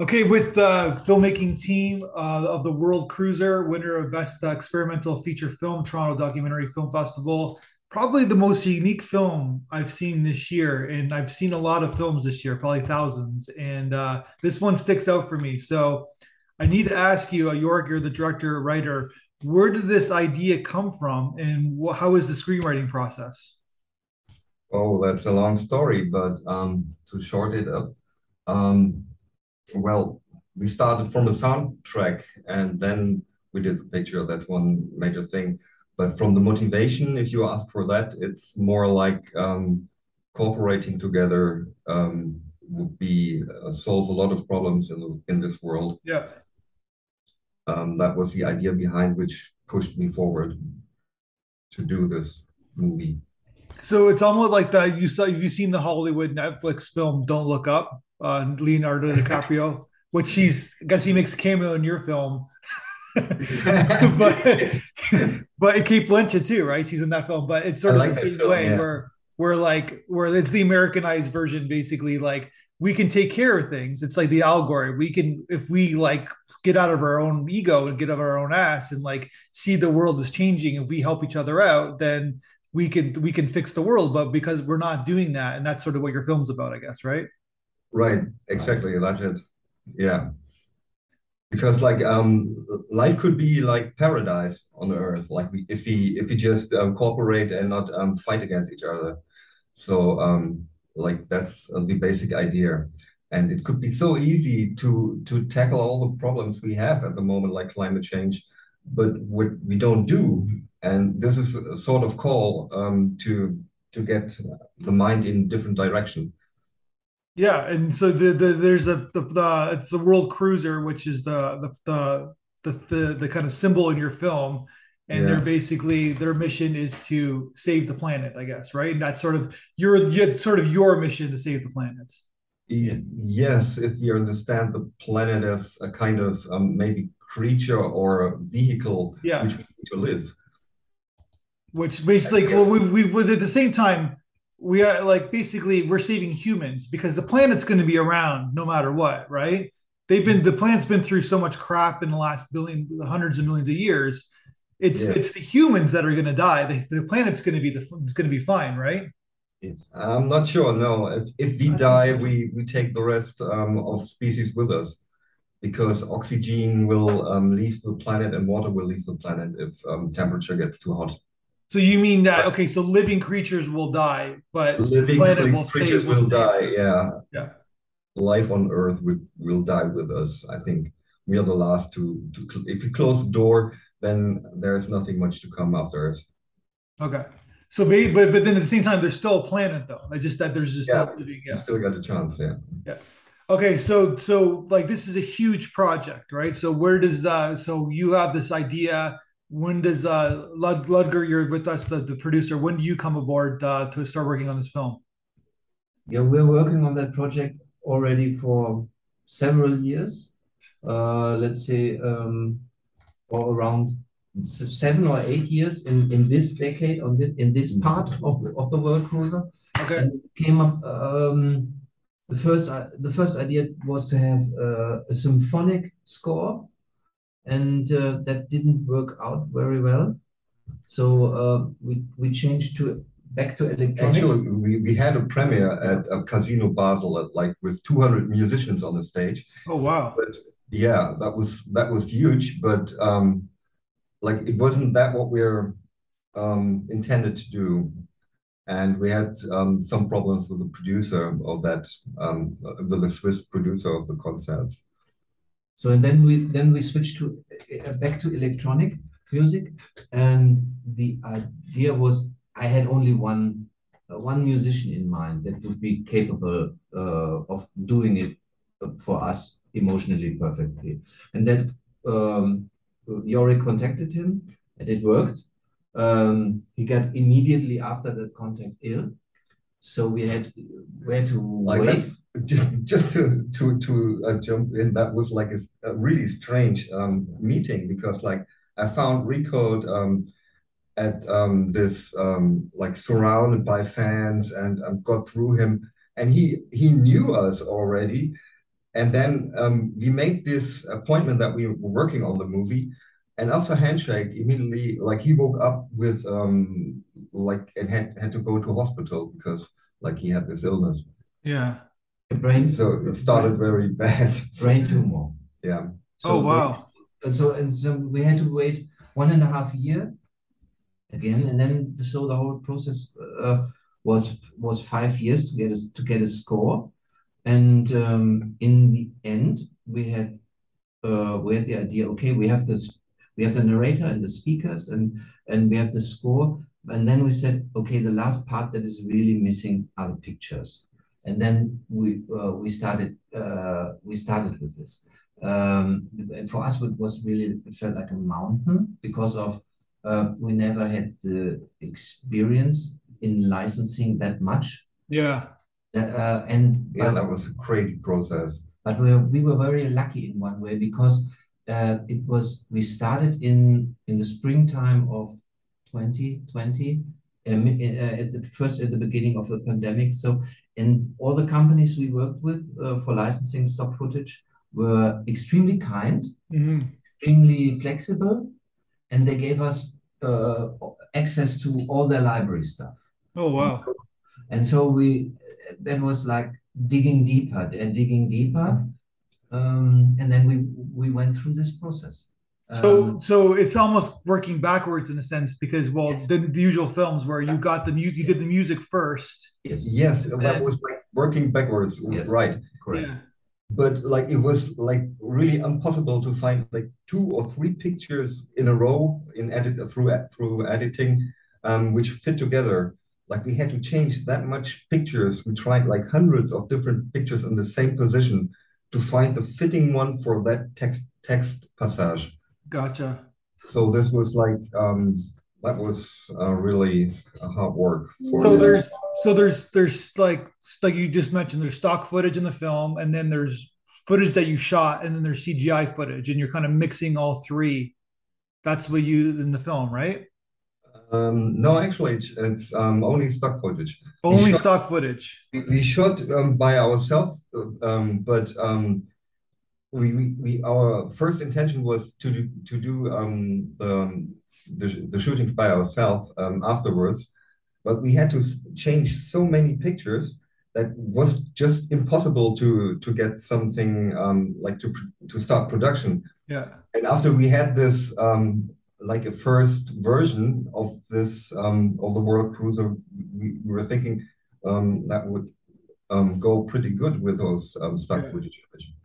Okay, with the filmmaking team uh, of the World Cruiser, winner of Best Experimental Feature Film, Toronto Documentary Film Festival. Probably the most unique film I've seen this year, and I've seen a lot of films this year, probably thousands, and uh, this one sticks out for me. So, I need to ask you, uh, York, you're the director, writer. Where did this idea come from, and wh- how is the screenwriting process? Oh, that's a long story, but um, to short it up, um, well, we started from a soundtrack and then we did the picture. That's one major thing. But from the motivation, if you ask for that, it's more like um, cooperating together um, would be uh, solve a lot of problems in in this world. Yeah. Um, that was the idea behind which pushed me forward to do this movie. So it's almost like that. You saw, you've seen the Hollywood Netflix film "Don't Look Up," uh, Leonardo DiCaprio, which he's, I guess he makes a cameo in your film, but but Cate Blanchett too, right? She's in that film, but it's I sort of the like that same film, way yeah. where where like where it's the Americanized version, basically. Like we can take care of things. It's like the allegory. We can if we like get out of our own ego and get out of our own ass and like see the world is changing. If we help each other out, then we can we can fix the world. But because we're not doing that, and that's sort of what your film's about, I guess, right? Right, exactly. That's it. Yeah. Because like um life could be like paradise on Earth, like we, if we if we just um, cooperate and not um, fight against each other. So um like that's the basic idea. And it could be so easy to to tackle all the problems we have at the moment, like climate change, but what we don't do. And this is a sort of call um to to get the mind in different direction. Yeah, and so the, the there's the, the the it's the World Cruiser, which is the the the the, the, the kind of symbol in your film, and they're basically their mission is to save the planet, I guess, right? And that's sort of your it's sort of your mission to save the planet. Yes, if you understand the planet as a kind of um, maybe creature or a vehicle Yeah, which we need to live. Which basically well we we but at the same time we are like basically we're saving humans because the planet's going to be around no matter what right they've been the planet's been through so much crap in the last billion hundreds of millions of years it's yeah. it's the humans that are going to die the, the planet's going to be the it's going to be fine right Yes. I'm not sure. No, if if we die, we we take the rest um, of species with us because oxygen will um, leave the planet and water will leave the planet if um, temperature gets too hot. So you mean that okay so living creatures will die but the Living planet will stay will will stay die. Yeah, yeah life on Earth will will die with us. I think we are the last to to. If you close the door, then there's nothing much to come after us. okay so but but then at the same time there's still a planet though it's just that there's just Yeah, no living you yeah still got a chance. Yeah. Yeah. Okay, so so like this is a huge project, right? So where does uh so you have this idea? When does uh Lud Ludger, you're with us, the, the producer, when do you come aboard uh to start working on this film? Yeah, we're working on that project already for several years. Uh, let's say um, for around seven or eight years in, in this decade, on the, in this part of the, of the World Cruiser. Okay. And came up um, the first uh, the first idea was to have uh, a symphonic score, and uh, that didn't work out very well. So uh, we we changed to back to electronics. Actually, we, we had a premiere at a Casino Basel at like with 200 musicians on the stage. Oh wow. But yeah, that was that was huge. But um, like it wasn't that what we're um, intended to do. And we had um, some problems with the producer of that, um, with the Swiss producer of the concerts. So and then we then we switched to uh, back to electronic music, and the idea was I had only one uh, one musician in mind that would be capable uh, of doing it uh, for us emotionally perfectly, and that um, Yorick contacted him, and it worked. Um, he got immediately after that contact ill, so we had where to Like wait. that, just just to to to uh, jump in, that was like a really strange um, meeting because like I found Recode um, at um, this um, like surrounded by fans and um, got through him, and he he knew us already, and then um, we made this appointment that we were working on the movie. And after handshake immediately like he woke up with like and had, had to go to hospital because like he had this illness. Yeah. A brain, so it started very bad brain tumor. yeah So Oh we- wow. And so and so we had to wait one and a half year again, and then so the whole process uh, was was five years to get us to get a score, and um, in the end we had uh, we had the idea. Okay, we have this, we have the narrator and the speakers, and and we have the score, and then we said, okay, the last part that is really missing are the pictures, and then we uh, we started uh, we started with this um, and for us, it was really it felt like a mountain because of uh, we never had the experience in licensing that much. Yeah. Uh, and yeah but, that was a crazy process but we were, we were very lucky in one way because uh, it was we started in in the springtime of 2020 um, uh, at the first at the beginning of the pandemic. So and all the companies we worked with uh, for licensing stock footage were extremely kind hmm extremely flexible, and they gave us uh, access to all their library stuff. Oh wow. And so we then was like digging deeper and digging deeper, um, and then we we went through this process. So Um, so it's almost working backwards in a sense because well Yes. the, the usual films where you got the mu- you did the music first. yes, yes that And- was like working backwards Yes. right correct. Yeah. but like it was like really impossible to find like two or three pictures in a row in edit through through editing um, which fit together like we had to change that much pictures we tried like hundreds of different pictures in the same position to find the fitting one for that text text passage Gotcha. so this was like um that was uh, really a hard work for So there's so there's there's like like you just mentioned there's stock footage in the film and then there's footage that you shot and then there's CGI footage and you're kind of mixing all three. That's what you in the film, right? um no actually it's, it's um only stock footage Only shot- stock footage. We, we shot um, by ourselves, uh, um, but um, we, we, we our first intention was to do to do um, the, the the shootings by ourselves um, afterwards, but we had to change so many pictures that was just impossible to to get something um, like to to start production. Yeah. And after we had this, um, like a first version of this um, of the World Cruiser, we, we were thinking um, that would um, go pretty good with those um, stock Yeah. footage.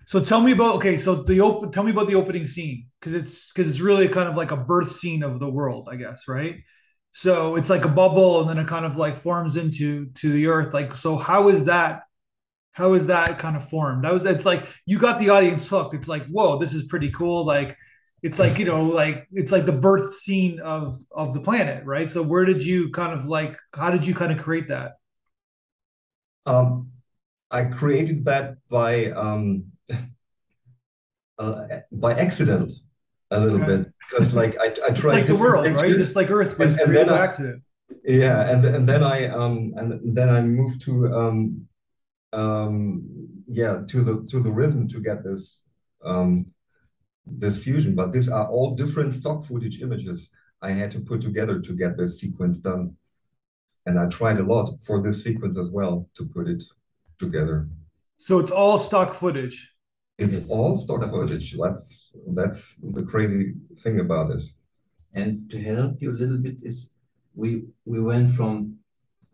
So tell me about okay. So the open. Tell me about the opening scene because it's because it's really kind of like a birth scene of the world, I guess, right? So it's like a bubble, and then it kind of like forms into to the earth. Like, so how is that? How is that kind of formed? That was. It's like you got the audience hooked. It's like, whoa, this is pretty cool. Like, it's like you know, like it's like the birth scene of of the planet, right? So where did you kind of like? How did you kind of create that? Um, I created that by um, uh, by accident a little Okay. bit because like I, I It's tried like the world, right? Just like Earth was created by accident. Yeah, and and then I um and then I moved to um um yeah to the to the rhythm to get this um this fusion. But these are all different stock footage images I had to put together to get this sequence done. And I tried a lot for this sequence as well to put it together. So it's all stock footage. It's Yes. all stock Stock footage. That's that's the crazy thing about this. And to help you a little bit is we we went from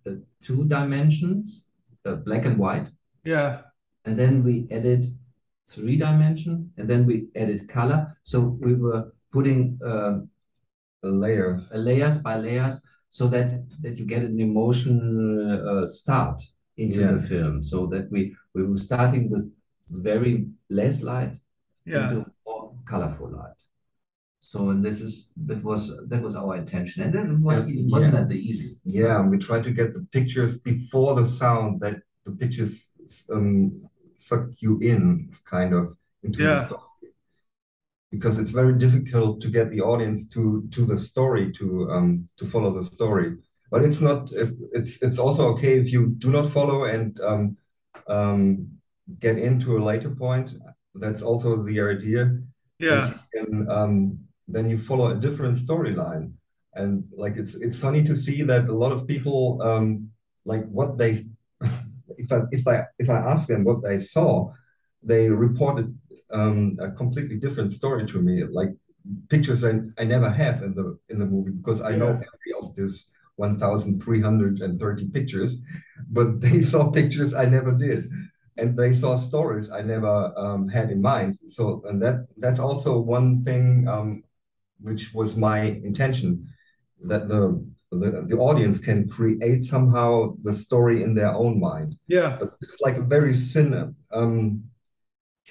uh, two dimensions, uh, black and white, Yeah. and then we added three dimension, and then we added color. So we were putting uh, The layers. layers by layers so that that you get an emotional uh, start into Yeah. the film. So that we we were starting with very less light Yeah. into more colorful light. So and this is that was that was our intention, and that was Yeah. wasn't Yeah. that the easy. Yeah, and we try to get the pictures before the sound that the pictures um, suck you in, kind of into Yeah. the story. Because it's very difficult to get the audience to to the story to um to follow the story. But it's not. It's it's also okay if you do not follow and um um get into a later point. That's also the idea. Yeah. And um, then you follow a different storyline. And like it's it's funny to see that a lot of people um, like what they if I if I if I ask them what they saw, they reported um, a completely different story to me. Like pictures I, I never have in the in the movie because I know every of this 1,330 pictures, but they saw pictures I never did, and they saw stories I never um, had in mind. So, and that that's also one thing um, which was my intention, that the, the the audience can create somehow the story in their own mind. Yeah, but it's like a very sin. Um,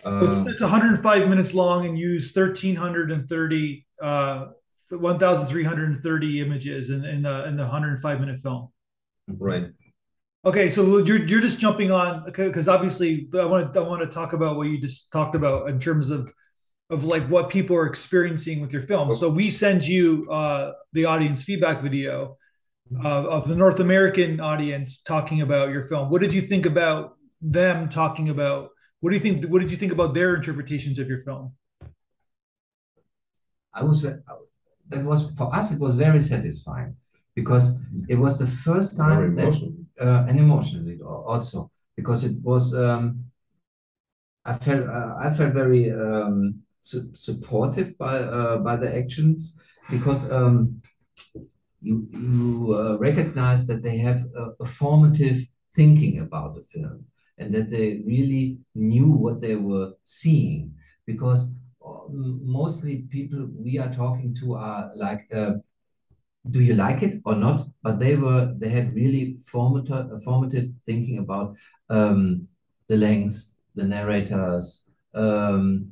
uh, it's, it's 105 minutes long and use 1,330 uh, 1,330 images in, in the in the 105 minute film. Right. Okay, so you're you're just jumping on because obviously I want to I want to talk about what you just talked about in terms of of like what people are experiencing with your film. So we send you uh, the audience feedback video uh, of the North American audience talking about your film. What did you think about them talking about? What do you think? What did you think about their interpretations of your film? I was that was for us it was very satisfying because it was the first time that uh, and emotionally also because it was um, I felt uh, I felt very um, su supportive by uh, by the actions because um, you you uh, recognize that they have a, formative thinking about the film and that they really knew what they were seeing because mostly people we are talking to are like, uh, do you like it or not? But they were they had really formative formative thinking about um, the lengths, the narrators, um,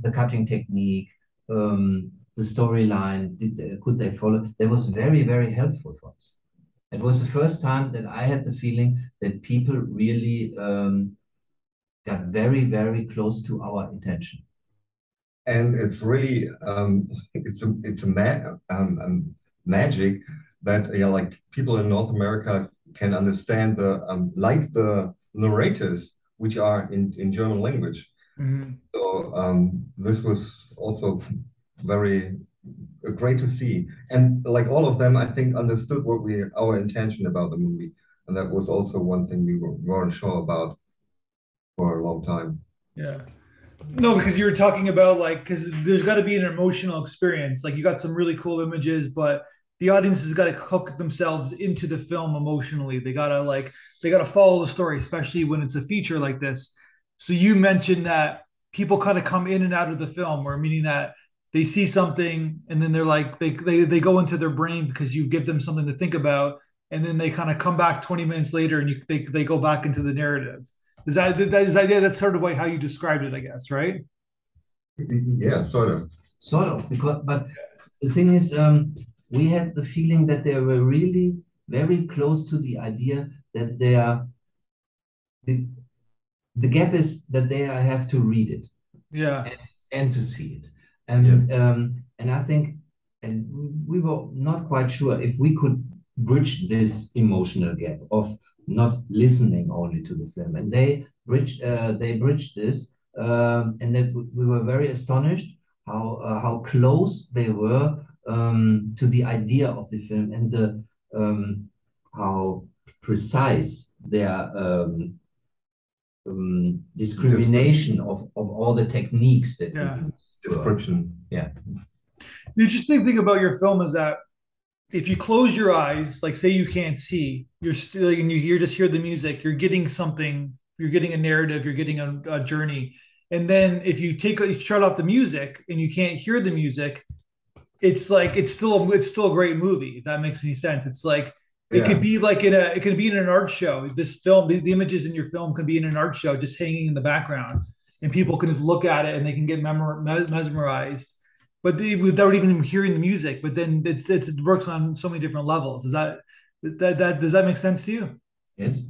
the cutting technique, um, the storyline. Did they, could they follow? That was very very helpful for us. It was the first time that I had the feeling that people really um, got very very close to our intention and it's really um, it's a it's a ma- um, um, magic that yeah like people in North America can understand the um, like the narrators which are in in German language. Mm-hmm. So um, this was also very great to see, and like all of them, I think understood what we our intention about the movie, and that was also one thing we were, weren't sure about for a long time. Yeah. No, because you were talking about like because there's got to be an emotional experience. Like you got some really cool images, but the audience has got to hook themselves into the film emotionally. They gotta like they gotta follow the story, especially when it's a feature like this. So you mentioned that people kind of come in and out of the film, or meaning that they see something and then they're like they they they go into their brain because you give them something to think about, and then they kind of come back 20 minutes later and you they they go back into the narrative. Is that that is idea? That's sort of way how you described it, I guess, right? Yeah, sort of. Sort of, because but the thing is, um, we had the feeling that they were really very close to the idea that they are the, the gap is that they have to read it, yeah, and, and to see it, and yes. um, and I think, and we were not quite sure if we could bridge this emotional gap of not listening only to the film. And they bridged uh, they bridged this, um, and that we were very astonished how uh, how close they were um, to the idea of the film and the um, how precise their um, um, discrimination of, of all the techniques that yeah. description. Yeah. The interesting thing about your film is that if you close your eyes, like say you can't see, you're still and you hear just hear the music, you're getting something, you're getting a narrative, you're getting a, a journey. And then if you take you shut off the music and you can't hear the music, it's like it's still a, it's still a great movie. If that makes any sense, it's like it yeah. could be like in a it could be in an art show. This film, the, the images in your film could be in an art show, just hanging in the background, and people can just look at it and they can get memor- mesmerized but they, without even hearing the music. But then it's, it's, it works on so many different levels. Is that that that does that make sense to you? Yes.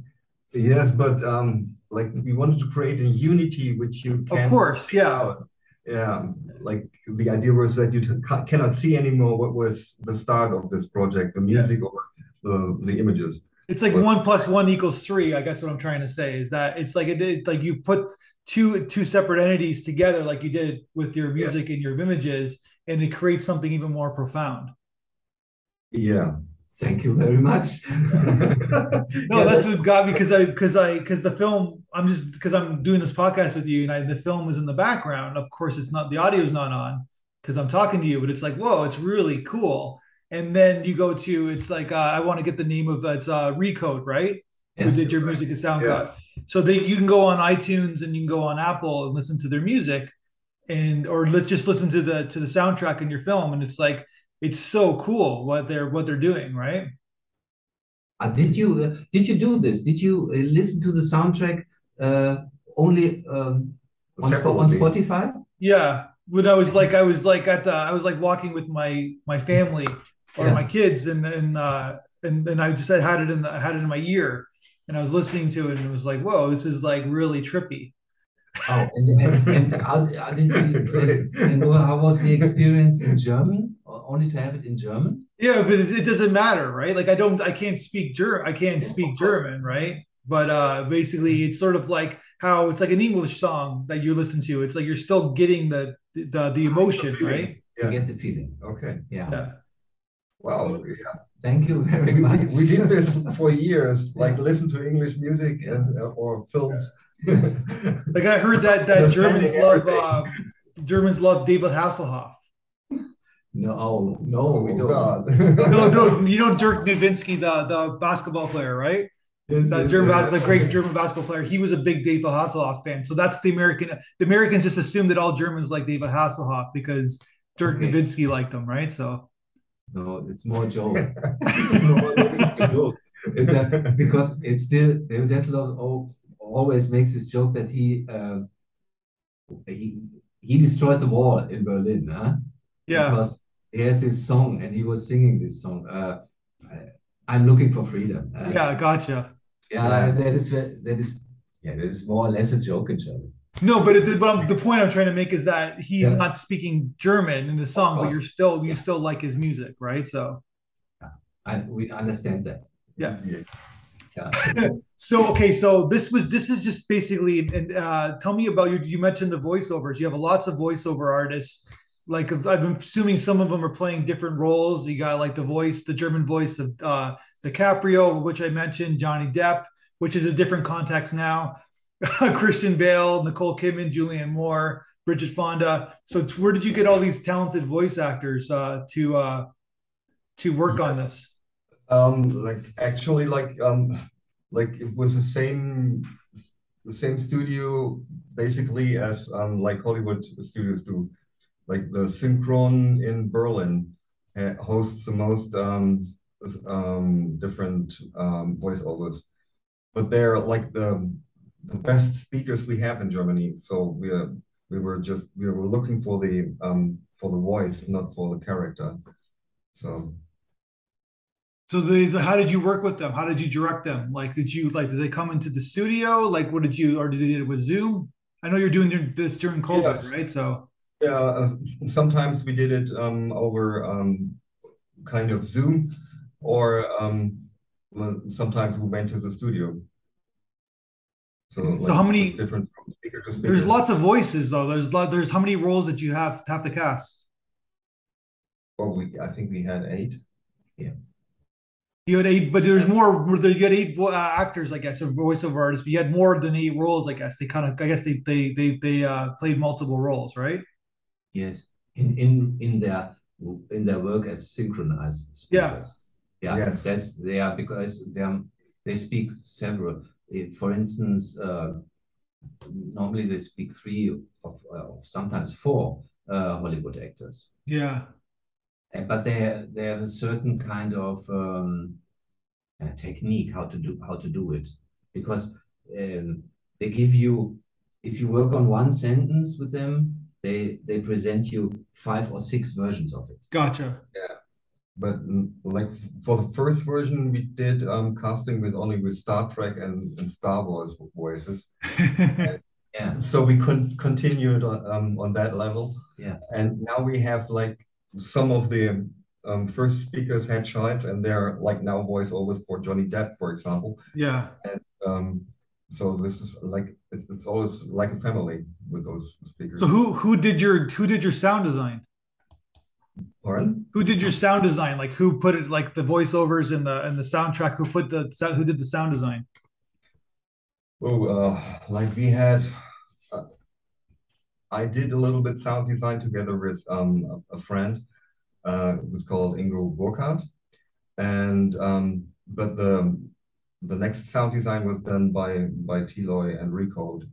Yes, but um, like we wanted to create a unity which you can. Of course, yeah. Yeah, like the idea was that you cannot see anymore what was the start of this project, the music yeah. or the the images. It's like But- one plus one equals three. I guess what I'm trying to say is that it's like it, it like you put two two separate entities together, like you did with your music and your images, and it creates something even more profound. Yeah. Thank you very much. No, that's what got me because I because I because the film I'm just because I'm doing this podcast with you and I the film is in the background. Of course, it's not the audio's not on because I'm talking to you, but it's like whoa, it's really cool. And then you go to it's like uh, I want to get the name of it's uh, Recode, right? Yeah. Who did your music and SoundCloud? So they you can go on iTunes and you can go on Apple and listen to their music, and or let's just listen to the to the soundtrack in your film, and it's like it's so cool what they're what they're doing, right? Uh, did you uh, did you do this? Did you uh, listen to the soundtrack uh, only um, on, Spo- on Spotify? Yeah, when I was like, I was like at the, I was like walking with my my family or Yeah. my kids, and and uh, and and I just had had it in the, I had it in my ear, and I was listening to it, and it was like, whoa, this is like really trippy. Oh, and, and, and how, how did you, and, and how was the experience in German? Or Only to have it in German? Yeah, but it, it doesn't matter, right? Like I don't, I can't speak German, I can't speak German, right? But uh, basically, it's sort of like how it's like an English song that you listen to. It's like you're still getting the the the emotion, right? You get the feeling. Okay. Yeah. Yeah. Wow. Yeah. Thank you very We, much. we did this for years, like listen to English music and uh, or films. Like I heard that that Germans love uh, Germans love David Hasselhoff. No, no, we Oh don't. God. No, no, you know Dirk Nowitzki, the the basketball player, right? Yes, The yes, German, yes. the great German basketball player. He was a big David Hasselhoff fan. So that's the American. The Americans just assume that all Germans like David Hasselhoff because Dirk Okay. Nowitzki liked him, right? So No, it's more joke. It's more it's joke. It, uh, because it's still there's a lot of, oh, always makes this joke that he uh, he he destroyed the wall in Berlin, huh? yeah, Because he has his song and he was singing this song. Uh, I- I'm looking for freedom. Uh, yeah, gotcha. yeah, that is that is yeah, that is more or less a joke in German. No, but, it, but I'm- the point I'm trying to make is that he's Yeah. not speaking German in the song, but you're still you still like his music, right? So I, we understand that. Yeah. Yeah. So okay, so this was this is just basically and uh tell me about your you mentioned the voiceovers. You have lots of voiceover artists. Like I've been assuming some of them are playing different roles. You got like the voice, the German voice of uh DiCaprio, which I mentioned, Johnny Depp, which is a different context now. Christian Bale, Nicole Kidman, Julianne Moore, Bridget Fonda. So where did you get all these talented voice actors uh to uh to work on this? Um, like actually, like um, like it was the same the same studio basically as um like Hollywood studios do. Like the Synchron in Berlin uh, hosts the most um um different um voiceovers, but they're like the the best speakers we have in Germany. So we are we were just we were looking for the um for the voice, not for the character. So. So the, the- how did you work with them? How did you direct them? Like, did you like did they come into the studio? Like, what did you or did they do it with Zoom? I know you're doing this during COVID, right? So Yeah, uh, sometimes we did it um, over um, kind of Zoom, or um, sometimes we went to the studio. So, So how many- different from speaker speaker. there's lots of voices though. There's. There's how many roles that you have have to cast? Well, we I think we had eight. Yeah. You had eight, but there's more. You had eight vo- uh, actors, I guess, or voiceover artists. But you had more than eight roles, I guess. They kind of, I guess, they they they they uh, played multiple roles, right? Yes, in in in their in their work as synchronized speakers. Yeah, Yes. that's they are because they are, they speak several. Eh, For instance, uh, normally they speak three of, uh, of sometimes four uh, Hollywood actors, Yeah, but they they have a certain kind of um, uh, technique how to do how to do it because um, they give you if you work on one sentence with them they they present you five or six versions of it gotcha. Yeah, but mm, like for the first version, we did um, casting with only with Star Trek and, and Star Wars voices. yeah So we con continued on um, on that level. Yeah. And now we have like some of the um, first speakers had childs, and they're like now voiceovers for Johnny Depp, for example. Yeah. And um, so this is like it's, it's always like a family with those speakers. So who who did your who did your sound design? Pardon? Who did your sound design? Like who put it like the voiceovers and the and the soundtrack? Who put the sound who did the sound design? Oh, uh, like we had. Uh, I did a little bit sound design together with um, a, a friend. Uh, it was called Ingo Burkhardt, and um, but the the next sound design was done by by Teloy and Recode,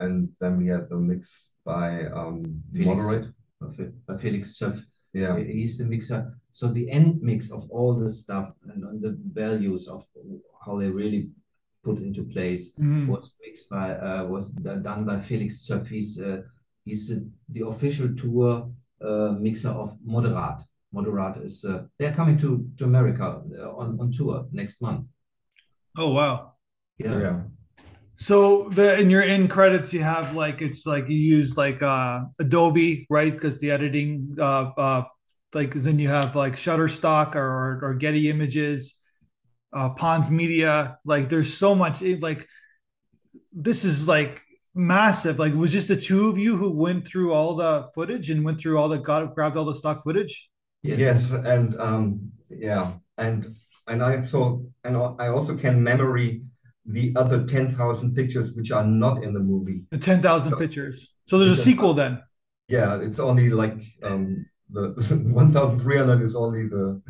and then we had the mix by um, Felix. Moderat. by Felix Zöpf. Yeah, He's the mixer. So the end mix of all the stuff and, and the values of how they really put into place Mhm. was mixed by uh, was done by Felix Zöpf. He's uh, he's the, the official tour uh, mixer of Moderat. Moderat is uh, they're coming to to America uh, on on tour next month. Oh wow. Yeah. yeah. So the in your end credits you have like it's like you use like uh Adobe, right? Because the editing uh uh like then you have like Shutterstock or or Getty Images, uh Pons Media. Like there's so much it, like this is like massive. Like it was just the two of you who went through all the footage and went through all the got grabbed all the stock footage. Yes, and um, yeah, and and I so and I also can memory the other ten thousand pictures which are not in the movie. The ten thousand pictures. So there's a sequel then. Yeah, it's only like um the one thousand three hundred is only the.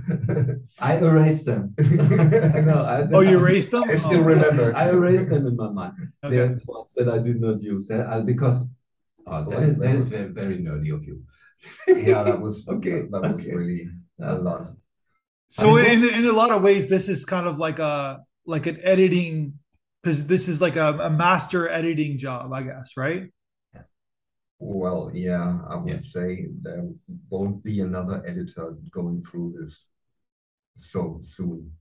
I erased them. I know. I, Oh, you erased them? I still Oh, remember. I erased them in my mind. okay. They're the ones that I did not use uh, uh, because oh, that, is, that is very, very nerdy of you. yeah, that was Okay, That was okay. really a lot. So in in a lot of ways, this is kind of like a like an editing because this is like a, a master editing job, I guess, right? Well, yeah, I would Yeah. say there won't be another editor going through this so soon.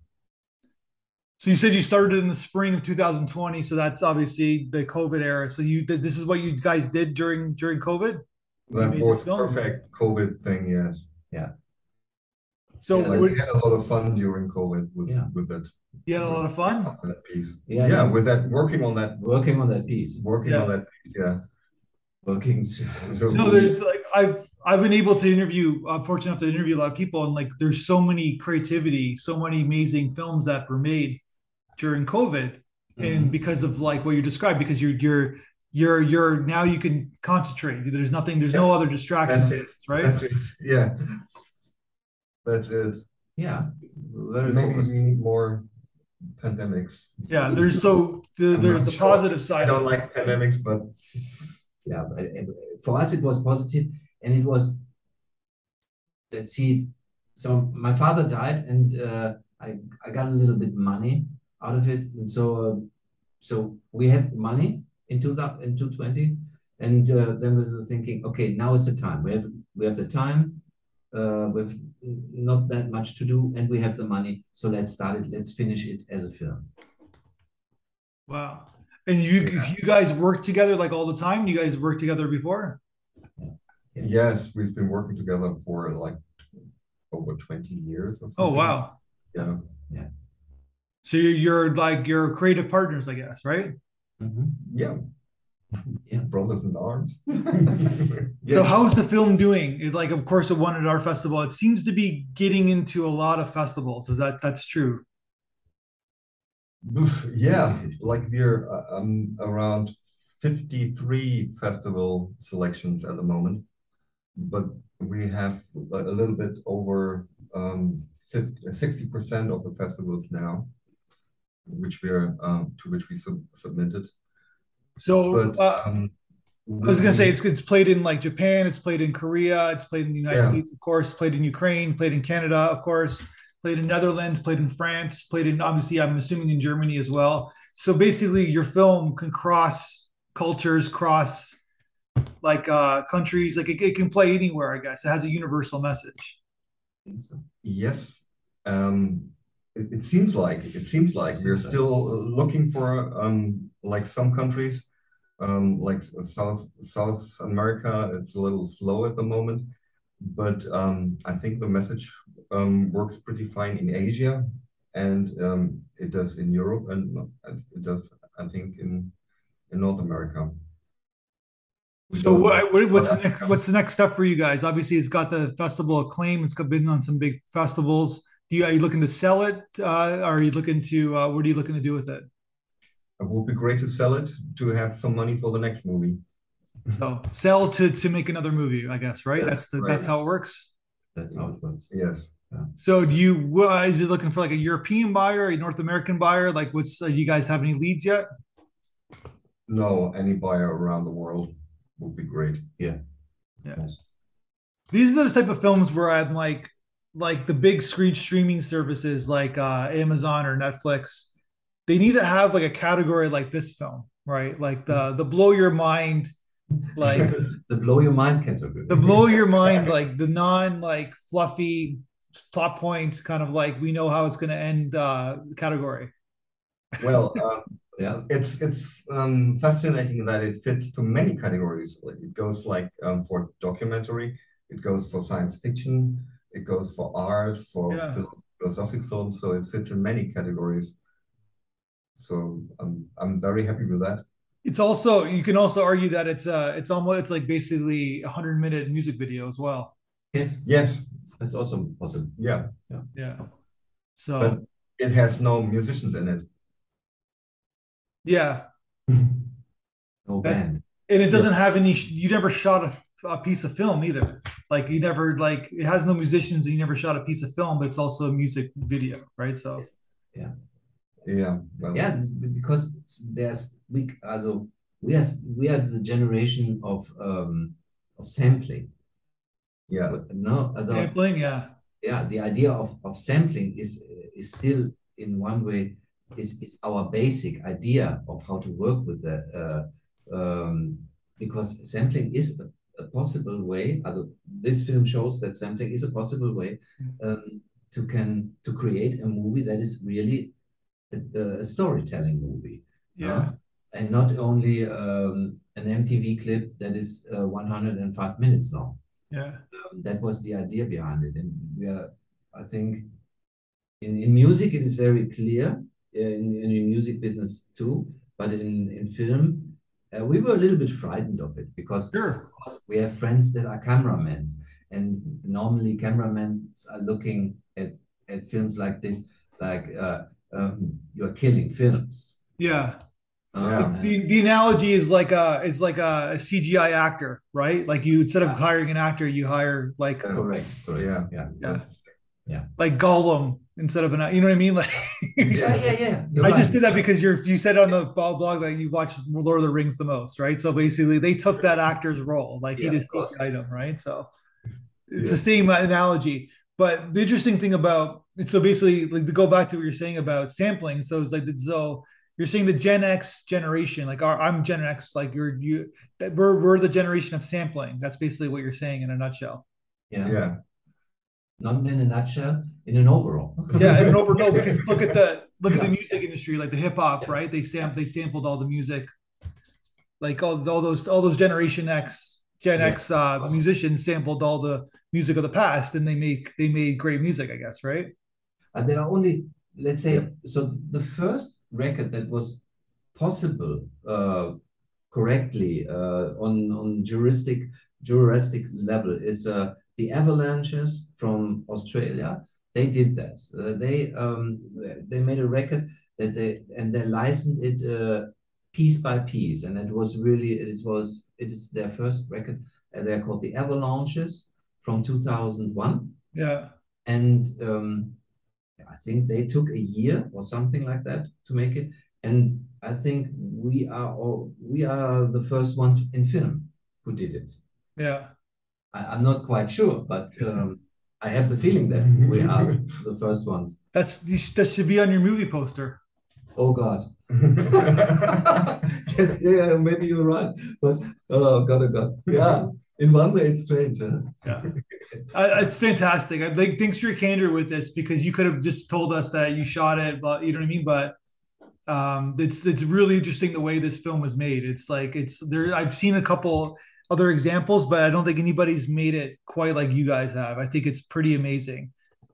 So you said you started in the spring of 2020, so that's obviously the COVID era. So you this is what you guys did during during COVID. That was perfect COVID thing, yes. So Yeah, we had a lot of fun during COVID with Yeah. with it. you had a lot of fun. That piece. Yeah, Yeah, yeah. with that working on that Working on that piece. working Yeah. on that piece, yeah. Working. So No, there's like I've I've been able to interview. I'm fortunate enough to interview a lot of people, and like there's so many creativity, so many amazing films that were made during COVID, and Mhm. because of like what you described, because you're you're you're you're now you can concentrate. There's nothing. There's no other distractions, That's it. right? That's it. Yeah. That's it. Yeah. Very Maybe focused. we need more pandemics. Yeah. There's so the, there's the sure. positive I side. don't like pandemics, but yeah but, uh, for us it was positive and it was let's see so my father died and uh, I, I got a little bit money out of it and so uh, so we had the money in 2000 in 220 and uh, then we were thinking okay now is the time we have we have the time uh, with not that much to do and we have the money so let's start it let's finish it as a film Wow. And you Yeah. you guys work together like all the time. You guys worked together before. yes, we've been working together for like over 20 years or Oh wow. Yeah. Yeah. So you're, you're like you're creative partners, I guess, right? Yeah. Yeah. Brothers in arms. So how's the film doing? It, like, of course, it won at our festival. It seems to be getting into a lot of festivals. Is that that's true? Yeah, like we're uh, um around 53 festival selections at the moment, but we have a little bit over um 50, 60% of the festivals now, which we're um to which we sub submitted. So But uh, um, I was gonna say it's it's played in like Japan, it's played in Korea, it's played in the United Yeah. States, of course, played in Ukraine, played in Canada, of course, played in Netherlands, played in France, played in obviously I'm assuming in Germany as well. So basically, your film can cross cultures, cross like uh countries, like it, it can play anywhere. I guess it has a universal message. Yes. Um, it, it seems like it seems like we're still looking for um like some countries, um like South South America. It's a little slow at the moment, but um I think the message um, works pretty fine in Asia, and um, it does in Europe, and it does, I think, in in North America. So what, what's the next what's the next step for you guys? Obviously, it's got the festival acclaim. It's been on some big festivals. Do you are you looking to sell it? Uh, are you looking to uh, what are you looking to do with it? It would be great to sell it to have some money for the next movie. So sell to to make another movie, I guess, right? That's, that's the right. that's how it works. That's how it works. Yes. Yeah. So do you uh, is it looking for like a European buyer, a North American buyer? Like what's uh, you guys have any leads yet? No, any buyer around the world would be great. Yeah. Yeah. These are the type of films where I'm like, like the big screen streaming services like uh, Amazon or Netflix, they need to have like a category like this film, right? Like the the blow your mind, like the blow your mind category. The blow your mind, like the non like fluffy plot points, kind of like we know how it's going to end uh, category. Well, uh, yeah it's it's um, fascinating that it fits to many categories it goes like um, for documentary it goes for science fiction it goes for art for yeah. film, philosophic films so it fits in many categories so i'm i'm very happy with that it's also you can also argue that it's uh it's almost it's like basically a 100 minute music video as well yes yes that's also possible yeah yeah yeah so but it has no musicians in it yeah. no band. And it doesn't yeah. have any. You never shot a, a, piece of film either. Like you never like it has no musicians, and you never shot a piece of film, but it's also a music video, right? So. Yeah. Yeah. Well, yeah, because there's we also we are we are the generation of um of sampling. Yeah. No, also, sampling. Yeah. Yeah, the idea of of sampling is is still in one way is, is our basic idea of how to work with that. Uh, um, because sampling is a, a, possible way. Although this film shows that sampling is a possible way mm. um, to can to create a movie that is really a, a storytelling movie. Yeah. Uh, and not only um, an MTV clip that is uh, 105 minutes long. Yeah. Um, that was the idea behind it. And we are, I think, in, in music, it is very clear in, in the music business too, but in, in film, uh, we were a little bit frightened of it because sure. We have friends that are cameramen, and normally cameramen are looking at, at films like this, like uh, um, you're killing films. Yeah. Uh, the, the analogy is like a is like a, a, CGI actor, right? Like you instead of hiring an actor, you hire like correct, correct. yeah, yeah, yeah, yeah, like Gollum instead of an you know what I mean? Like yeah, yeah, yeah. You're I right. just did that because you're you said on the blog that you watched Lord of the Rings the most, right? So basically they took that actor's role. Like he yeah, just item, right? So it's yeah. the same analogy. But the interesting thing about so basically like to go back to what you're saying about sampling. So it's like the so you're saying the Gen X generation, like our, I'm Gen X, like you're you we're we're the generation of sampling. That's basically what you're saying in a nutshell. Yeah. Yeah not in a nutshell, in an overall. yeah, in an overall. Because look at the look yeah. at the music industry, like the hip hop, yeah. right? They sam they sampled all the music, like all, all those all those Generation X, Gen yeah. X uh, musicians sampled all the music of the past, and they make they made great music, I guess, right? And there are only let's say so the first record that was possible uh, correctly uh, on on juristic juristic level is uh, the Avalanches from Australia, they did that. Uh, they um, they made a record that they and they licensed it uh, piece by piece, and it was really it was it is their first record. And they're called the Avalanches from 2001. Yeah, and um, I think they took a year or something like that to make it. And I think we are all we are the first ones in film who did it. Yeah. I, am not quite sure, but um, I have the feeling that we are the first ones. That's that should be on your movie poster. Oh God. yes, yeah, maybe you're right, but oh God, oh God, yeah. In one way, it's strange. Huh? Yeah, uh, it's fantastic. I think thanks for your candor with this because you could have just told us that you shot it, but you know what I mean. But um, it's it's really interesting the way this film was made. It's like it's there. I've seen a couple other examples, but I don't think anybody's made it quite like you guys have. I think it's pretty amazing.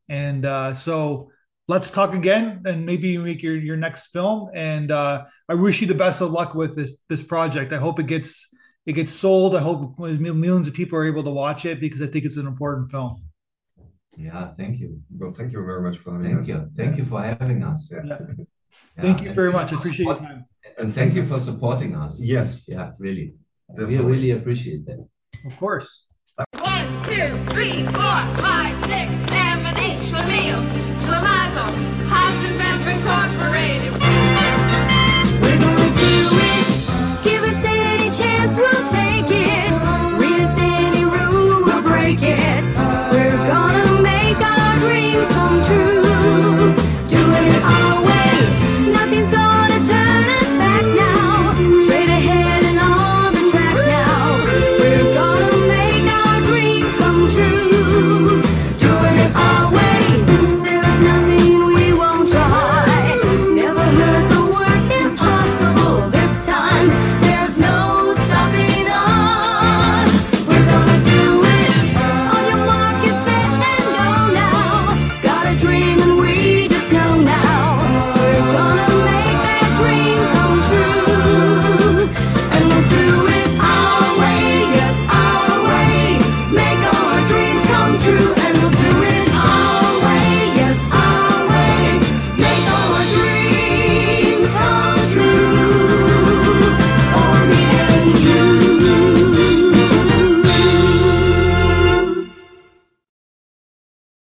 And uh, so let's talk again and maybe make your, your next film. And uh, I wish you the best of luck with this this project. I hope it gets it gets sold. I hope millions of people are able to watch it because I think it's an important film. Yeah, thank you. Well, thank you very much for having Thank us. you. Thank you for having us. Yeah. Yeah. Yeah, Thank you very much. I appreciate your time. And thank you for supporting us. Yes, Yeah, really. We really appreciate that. Of course. One, two, three, four, five, six, seven, eight. Schlemiel, Schlemazel,